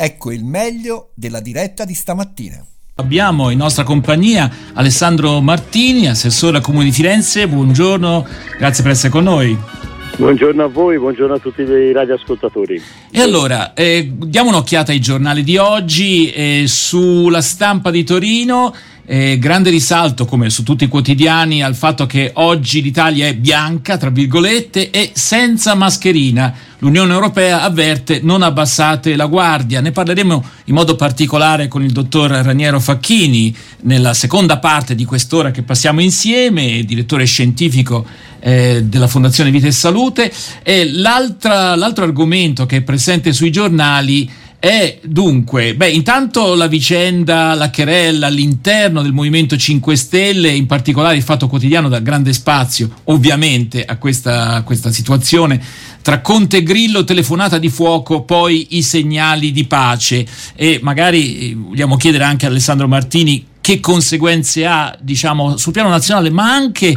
Ecco il meglio della diretta di stamattina. Abbiamo in nostra compagnia Alessandro Martini, assessore al Comune di Firenze. Buongiorno, grazie per essere con noi. Buongiorno a voi, buongiorno a tutti i radioascoltatori. E allora, eh, diamo un'occhiata ai giornali di oggi. Eh, sulla stampa di Torino eh, grande risalto, come su tutti i quotidiani, al fatto che oggi l'Italia è bianca, tra virgolette, e senza mascherina. L'Unione Europea avverte non abbassate la guardia. Ne parleremo in modo particolare con il dottor Raniero Facchini nella seconda parte di quest'ora che passiamo insieme, direttore scientifico eh, della Fondazione Vita e Salute. E l'altro argomento che è presente sui giornali è dunque, beh, intanto la vicenda, la querella all'interno del Movimento 5 Stelle, in particolare il Fatto Quotidiano dà grande spazio, ovviamente, a questa, a questa situazione. Tra Conte e Grillo, telefonata di fuoco, poi i segnali di pace. E magari eh, vogliamo chiedere anche a Alessandro Martini che conseguenze ha, diciamo, sul piano nazionale, ma anche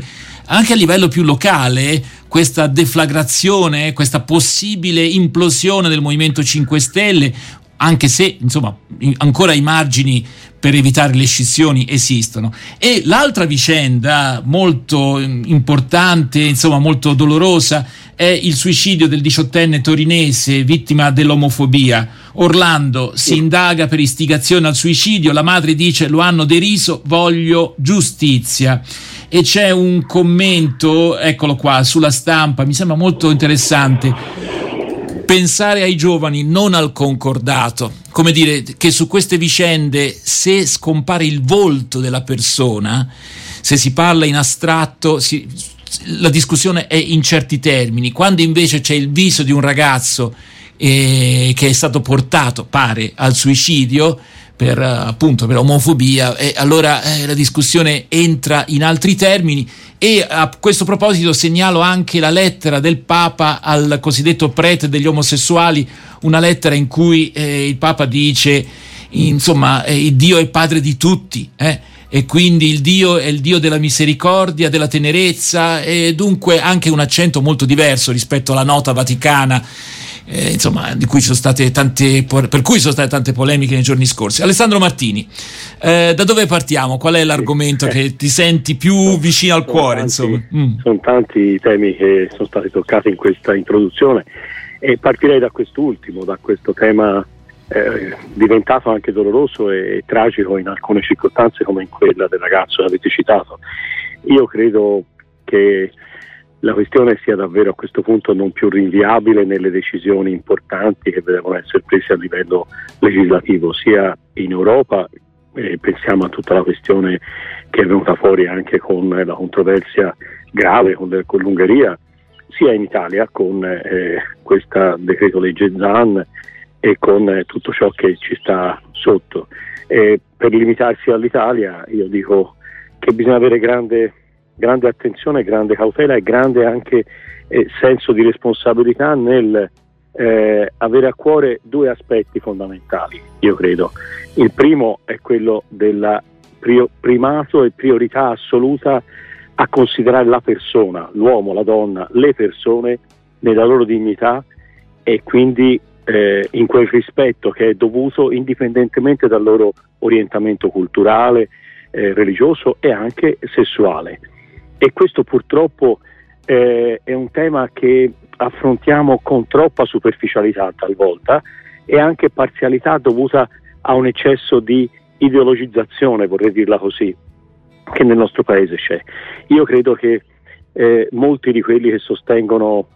anche a livello più locale questa deflagrazione, questa possibile implosione del Movimento 5 Stelle, anche se insomma ancora i margini per evitare le scissioni esistono. E l'altra vicenda molto importante, insomma molto dolorosa, è il suicidio del diciottenne torinese vittima dell'omofobia. Orlando si indaga per istigazione al suicidio, la madre dice lo hanno deriso, voglio giustizia e c'è un commento, eccolo qua, sulla stampa, mi sembra molto interessante. Pensare ai giovani, non al concordato. Come dire che su queste vicende, se scompare il volto della persona, se si parla in astratto, si, la discussione è in certi termini. Quando invece c'è il viso di un ragazzo eh, che è stato portato, pare, al suicidio, per, appunto, per omofobia, e allora eh, la discussione entra in altri termini. E a questo proposito segnalo anche la lettera del Papa al cosiddetto prete degli omosessuali, una lettera in cui eh, il Papa dice insomma eh, Dio è padre di tutti eh, e quindi il Dio è il Dio della misericordia, della tenerezza e dunque anche un accento molto diverso rispetto alla nota vaticana eh, insomma, di cui sono state tante, per cui sono state tante polemiche nei giorni scorsi. Alessandro Martini, eh, da dove partiamo? Qual è l'argomento che ti senti più vicino al cuore? Tanti, mm. Sono tanti i temi che sono stati toccati in questa introduzione e partirei da quest'ultimo, da questo tema eh, diventato anche doloroso e, e, tragico in alcune circostanze come in quella del ragazzo che avete citato. Io credo che la questione sia davvero a questo punto non più rinviabile nelle decisioni importanti che devono essere prese a livello legislativo, sia in Europa, eh, pensiamo a tutta la questione che è venuta fuori anche con la controversia grave con, con l'Ungheria, sia in Italia con eh, questo decreto legge ZAN e con eh, tutto ciò che ci sta sotto. per limitarsi all'Italia io dico che bisogna avere grande grande attenzione, grande cautela e grande anche eh, senso di responsabilità nel eh, avere a cuore due aspetti fondamentali, io credo. Il primo è quello del primato e priorità assoluta a considerare la persona, l'uomo, la donna, le persone nella loro dignità e quindi eh, in quel rispetto che è dovuto indipendentemente dal loro orientamento culturale, eh, religioso e anche sessuale e questo purtroppo eh, è un tema che affrontiamo con troppa superficialità talvolta e anche parzialità dovuta a un eccesso di ideologizzazione, vorrei dirla così, che nel nostro paese c'è. Io credo che eh, molti di quelli che sostengono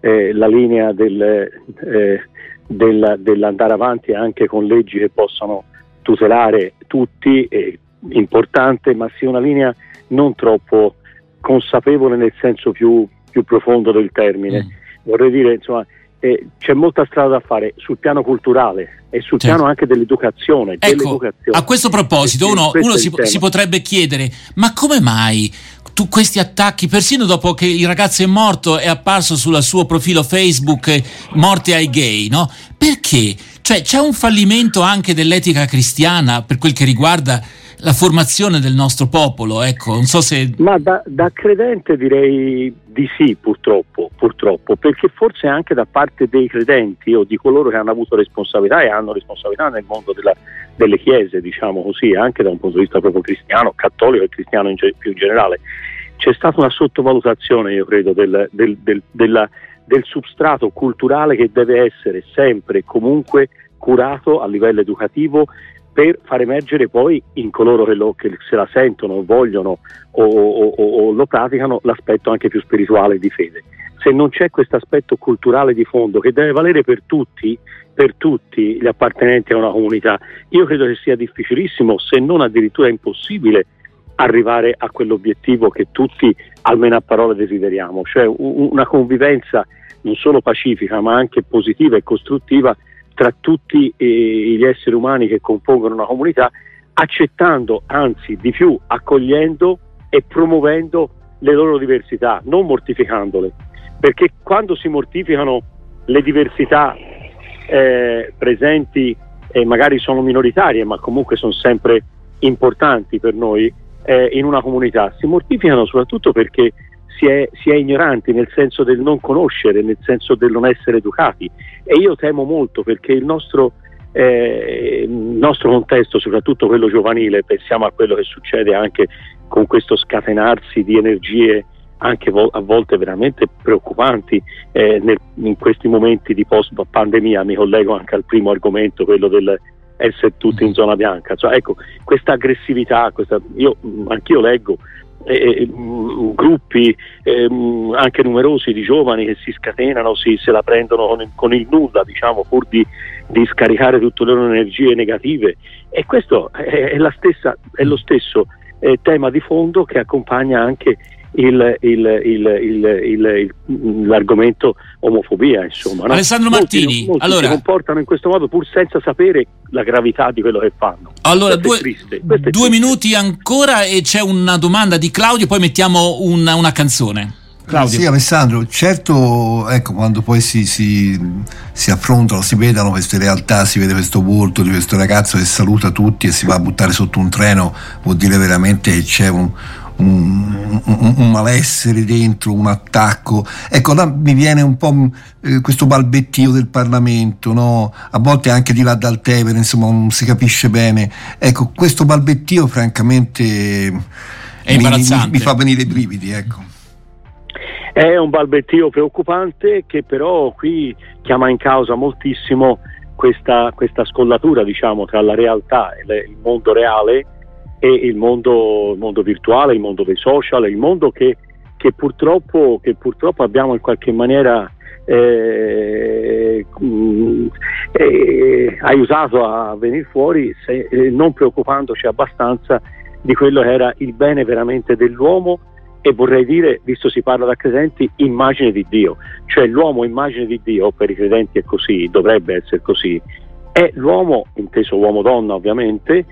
eh, la linea del, eh, del, dell'andare avanti anche con leggi che possano tutelare tutti è importante, ma sia una linea non troppo consapevole nel senso più, più profondo del termine. Mm. Vorrei dire, insomma, eh, c'è molta strada da fare sul piano culturale e sul certo. piano anche dell'educazione. Ecco, dell'educazione. a questo proposito, uno, uno si, si, potrebbe chiedere: ma come mai tu, questi attacchi, persino dopo che il ragazzo è morto, è apparso sul suo profilo Facebook eh, Morte ai gay, no? Perché? Cioè, c'è un fallimento anche dell'etica cristiana per quel che riguarda la formazione del nostro popolo, ecco, non so se... Ma da, da credente direi di sì, purtroppo, purtroppo, perché forse anche da parte dei credenti o di coloro che hanno avuto responsabilità e hanno responsabilità nel mondo della, delle chiese, diciamo così, anche da un punto di vista proprio cristiano, cattolico e cristiano in, più in generale, c'è stata una sottovalutazione, io credo, del, del, del, della, del substrato culturale che deve essere sempre e comunque curato a livello educativo per far emergere poi in coloro che, lo, che se la sentono, vogliono o, o, o, lo praticano l'aspetto anche più spirituale di fede. Se non c'è questo aspetto culturale di fondo che deve valere per tutti, per tutti gli appartenenti a una comunità, io credo che sia difficilissimo, se non addirittura impossibile, arrivare a quell'obiettivo che tutti, almeno a parole, desideriamo, cioè una convivenza non solo pacifica ma anche positiva e costruttiva tra tutti eh, gli esseri umani che compongono una comunità, accettando, anzi di più, accogliendo e promuovendo le loro diversità, non mortificandole, perché quando si mortificano le diversità eh, presenti e magari sono minoritarie, ma comunque sono sempre importanti per noi eh, in una comunità, si mortificano soprattutto perché si è, si è, ignoranti nel senso del non conoscere, nel senso del non essere educati. E io temo molto perché il nostro, eh, il nostro contesto, soprattutto quello giovanile, pensiamo a quello che succede anche con questo scatenarsi di energie anche vo- a volte veramente preoccupanti eh, nel, in questi momenti di post pandemia, mi collego anche al primo argomento, quello del essere tutti in zona bianca. Cioè, ecco, questa aggressività, questa, io, anch'io leggo eh, gruppi eh, anche numerosi di giovani che si scatenano, si, se la prendono con, con il nulla, diciamo, pur di, di, scaricare tutte le loro energie negative. E questo è, è, stessa, è lo stesso eh, tema di fondo che accompagna anche il, il, il, l'argomento omofobia. Insomma, no? Alessandro Martini, molti, molti allora, si comportano in questo modo pur senza sapere la gravità di quello che fanno. Allora, due, due minuti ancora e c'è una domanda di Claudio, poi mettiamo una, una canzone. Claudio. Sì, Alessandro, certo, ecco, quando poi si, si, si, affrontano, si vedono queste realtà, si vede questo volto di questo ragazzo che saluta tutti e si va a buttare sotto un treno, vuol dire veramente che c'è un, un, un, un, malessere dentro, un attacco. Ecco, là mi viene un po' eh, questo balbettio del Parlamento, no? a volte anche di là dal Tevere, insomma, non si capisce bene. Ecco, questo balbettio francamente mi, mi, mi, fa venire i brividi. Ecco. È un balbettio preoccupante che però qui chiama in causa moltissimo questa, questa scollatura diciamo, tra la realtà e le, il mondo reale e il mondo, il mondo, virtuale, il mondo dei social, il mondo che, che, purtroppo, che purtroppo, abbiamo in qualche maniera eh, mh, eh, aiutato a venire fuori se, eh, non preoccupandoci abbastanza di quello che era il bene veramente dell'uomo e vorrei dire, visto si parla da credenti, immagine di Dio, cioè l'uomo immagine di Dio, per i credenti è così, dovrebbe essere così, è l'uomo, inteso uomo-donna ovviamente,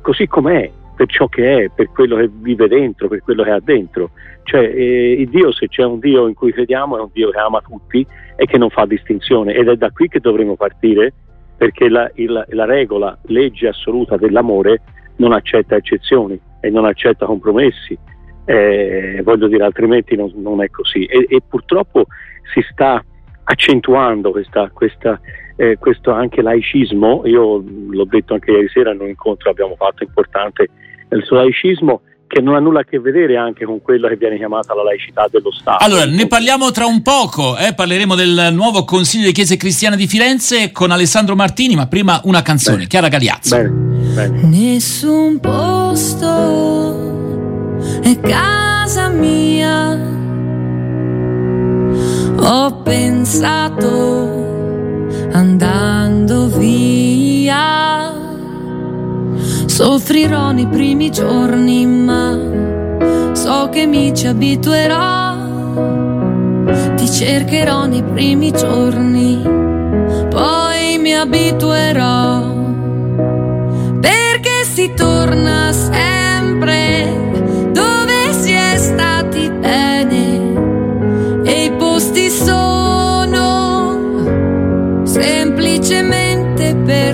così com'è, per ciò che è, per quello che vive dentro, per quello che ha dentro. Cioè, eh, il Dio, se c'è un Dio in cui crediamo, è un Dio che ama tutti e che non fa distinzione. Ed è da qui che dovremo partire, perché la, il, la regola, legge assoluta dell'amore, non accetta eccezioni e non accetta compromessi. Eh, voglio dire, altrimenti non, non è così. E, e, purtroppo si sta accentuando questa, questa eh, questo anche laicismo, io l'ho detto anche ieri sera in un incontro che abbiamo fatto importante, il suo laicismo che non ha nulla a che vedere anche con quella che viene chiamata la laicità dello Stato. Allora, ne parliamo tra un poco, eh? parleremo del nuovo Consiglio di Chiese Cristiane di Firenze con Alessandro Martini, ma prima una canzone, bene. Chiara Galiazzo. Bene, bene. Nessun posto è casa mia. Ho pensato andando via. Soffrirò nei primi giorni, ma so che mi ci abituerò. Ti cercherò nei primi giorni, poi mi abituerò. Perché si torna sempre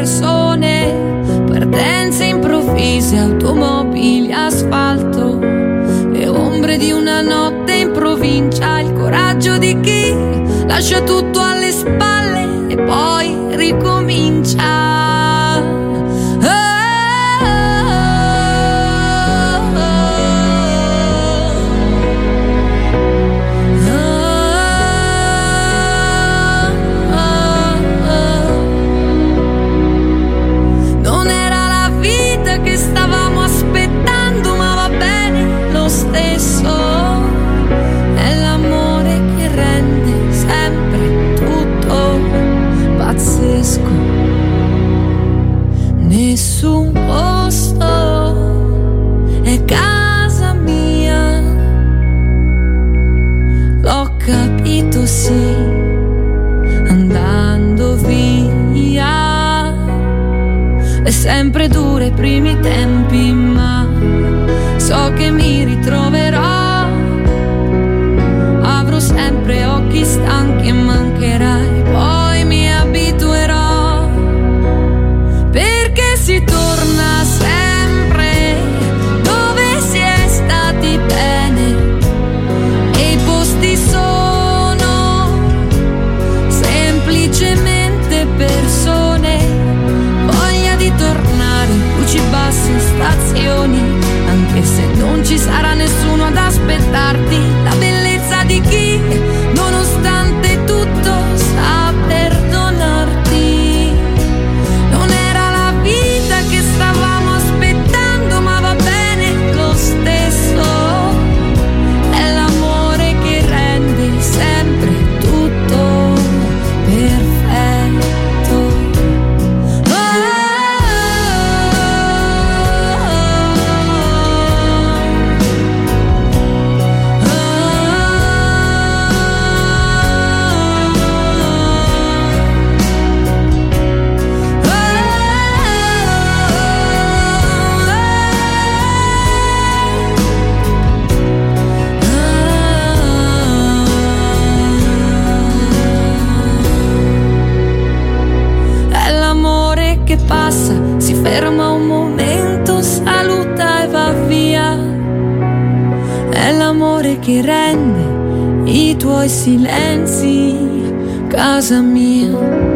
persone, partenze improvvise automobili, asfalto, le ombre di una notte in provincia, il coraggio di chi lascia tutto alle spalle e poi ricomincia. Sempre dure i primi tempi, ma so che mi ritroverò. Avrò sempre occhi stanchi e mancherai, ferma un momento, saluta e va via. È l'amore che rende i tuoi silenzi casa mia.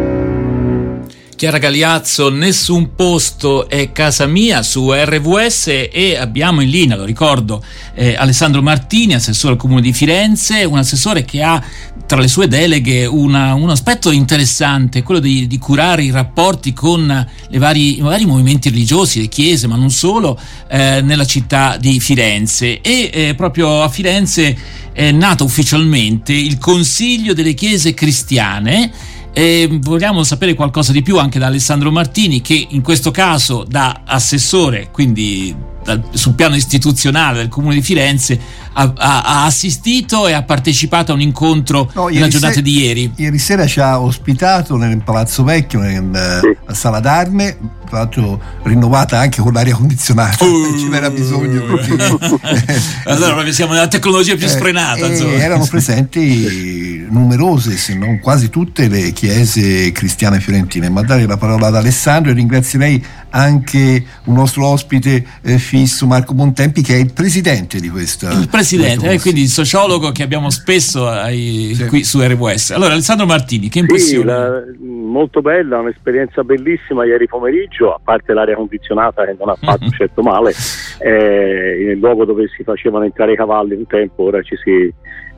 Chiara Gagliazzo, nessun posto è casa mia su RVS e abbiamo in linea, lo ricordo, eh, Alessandro Martini, assessore al Comune di Firenze, un assessore che ha tra le sue deleghe una, un aspetto interessante, quello di, di curare i rapporti con vari, i vari movimenti religiosi, le chiese, ma non solo, eh, nella città di Firenze. E eh, proprio a Firenze è nato ufficialmente il Consiglio delle Chiese Cristiane e vogliamo sapere qualcosa di più anche da Alessandro Martini che in questo caso da assessore, quindi dal, sul piano istituzionale del Comune di Firenze, ha, ha, ha assistito e ha partecipato a un incontro No, nella giornata se- di ieri. Ieri sera ci ha ospitato nel Palazzo Vecchio, nella Sì. Sala d'Arme, tra l'altro rinnovata anche con l'aria condizionata, Uh. ci n'era bisogno. perché- allora proprio siamo nella tecnologia più Eh, sfrenata. e insomma. erano presenti numerose, se non quasi tutte, le chiese cristiane fiorentine. Ma dare la parola ad Alessandro e ringrazierei anche un nostro ospite eh, fisso, Marco Bontempi, che è il presidente di questa. il presidente, eh, quindi il sociologo che abbiamo spesso ai- Sì. qui su RWS. Allora, Alessandro Martini, che Sì, impressione? la- molto bella, un'esperienza bellissima ieri pomeriggio, a parte l'aria condizionata che non ha fatto certo male, eh, nel luogo dove si facevano entrare i cavalli un tempo, ora ci si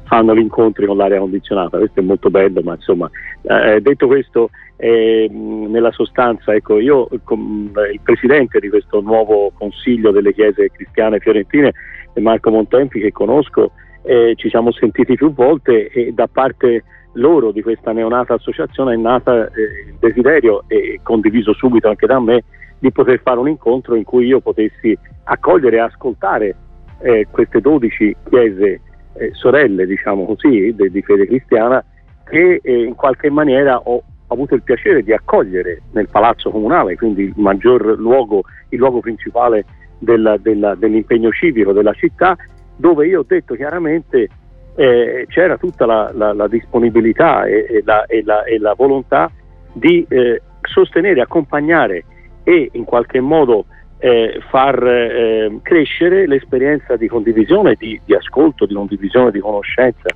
fanno gli incontri con l'aria condizionata, questo è molto bello, ma insomma, eh, detto questo, eh, nella sostanza, ecco, io com- il presidente di questo nuovo consiglio delle chiese cristiane fiorentine, Marco Montempi, che conosco, eh, ci siamo sentiti più volte e da parte loro di questa neonata associazione è nata eh, il desiderio e condiviso subito anche da me di poter fare un incontro in cui io potessi accogliere e ascoltare eh, queste 12 chiese eh, sorelle, diciamo così, de- di fede cristiana che eh, in qualche maniera ho avuto il piacere di accogliere nel palazzo comunale, quindi il maggior luogo, il luogo principale della- della- dell'impegno civico della città, dove io ho detto chiaramente eh, c'era tutta la, la- la disponibilità e, e la, e e la volontà di eh, sostenere, accompagnare e in qualche modo eh, far eh, crescere l'esperienza di condivisione, di, di, ascolto, di condivisione, di conoscenza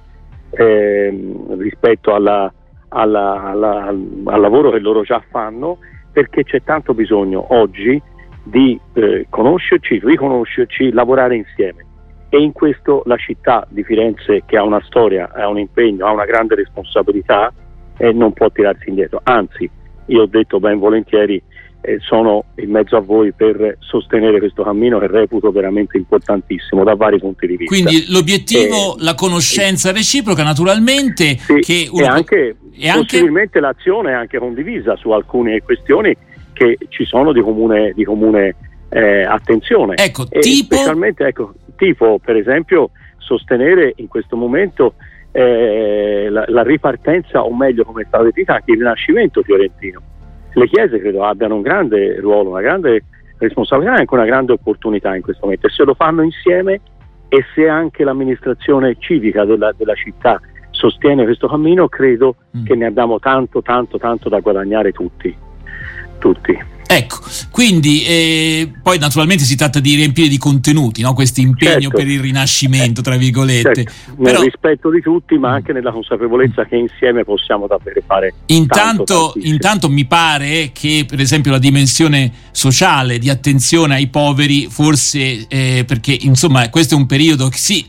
ehm, rispetto alla, alla, alla, al lavoro che loro già fanno, perché c'è tanto bisogno oggi di eh, conoscerci, riconoscerci, lavorare insieme. E in questo la città di Firenze, che ha una storia, ha un impegno, ha una grande responsabilità, eh, non può tirarsi indietro. Anzi, io ho detto ben volentieri, eh, sono in mezzo a voi per sostenere questo cammino che reputo veramente importantissimo da vari punti di vista. Quindi l'obiettivo, eh, la conoscenza reciproca naturalmente sì, che uno... e anche e possibilmente anche... l'azione è anche condivisa su alcune questioni che ci sono di comune, di comune eh, attenzione. Ecco, tipo... Specialmente, ecco, tipo per esempio sostenere in questo momento eh, la, la, ripartenza, o meglio come è stato detto anche il rinascimento fiorentino le chiese credo abbiano un grande ruolo, una grande responsabilità e anche una grande opportunità in questo momento e se lo fanno insieme e se anche l'amministrazione civica della, della città sostiene questo cammino credo mm. che ne abbiamo tanto tanto tanto da guadagnare tutti tutti Ecco, quindi eh, poi naturalmente si tratta di riempire di contenuti no? questo impegno certo. per il rinascimento, tra virgolette. Certo. Nel Però, rispetto di tutti, ma anche nella consapevolezza che insieme possiamo davvero fare. Intanto, tanto, intanto mi pare che per esempio la dimensione sociale di attenzione ai poveri, forse eh, perché insomma questo è un periodo che sì,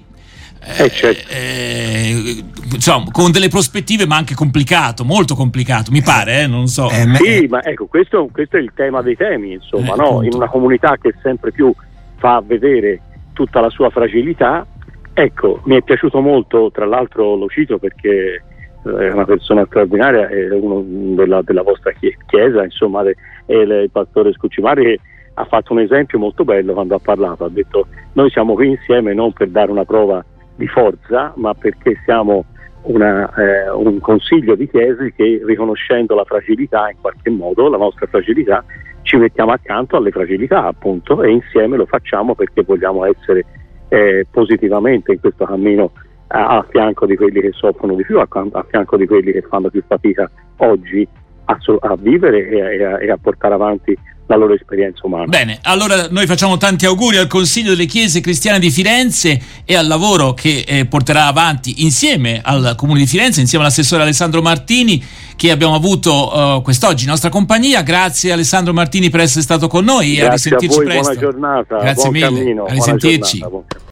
eh, certo. eh, insomma, con delle prospettive ma anche complicato, molto complicato, mi pare, eh, non so. Eh, sì, ma ecco, questo, questo, è il tema dei temi, insomma, no? in una comunità che sempre più fa vedere tutta la sua fragilità. Ecco, mi è piaciuto molto, tra l'altro lo cito perché è una persona straordinaria, è uno della, della vostra chiesa, insomma, è il pastore Scuccimari che ha fatto un esempio molto bello quando ha parlato, ha detto noi siamo qui insieme non per dare una prova di forza, ma perché siamo una, eh, un consiglio di chiese che riconoscendo la fragilità in qualche modo, la nostra fragilità, ci mettiamo accanto alle fragilità appunto e insieme lo facciamo perché vogliamo essere eh, positivamente in questo cammino a, a, fianco di quelli che soffrono di più, a, a, fianco di quelli che fanno più fatica oggi a, a vivere e, e a portare avanti la loro esperienza umana. Bene, allora noi facciamo tanti auguri al Consiglio delle Chiese Cristiane di Firenze e al lavoro che eh, porterà avanti insieme al Comune di Firenze, insieme all'assessore Alessandro Martini che abbiamo avuto uh, quest'oggi in nostra compagnia. Grazie Alessandro Martini per essere stato con noi Grazie e a risentirci a voi, presto. Buona giornata, Grazie buon mille. Cammino, a risentirci.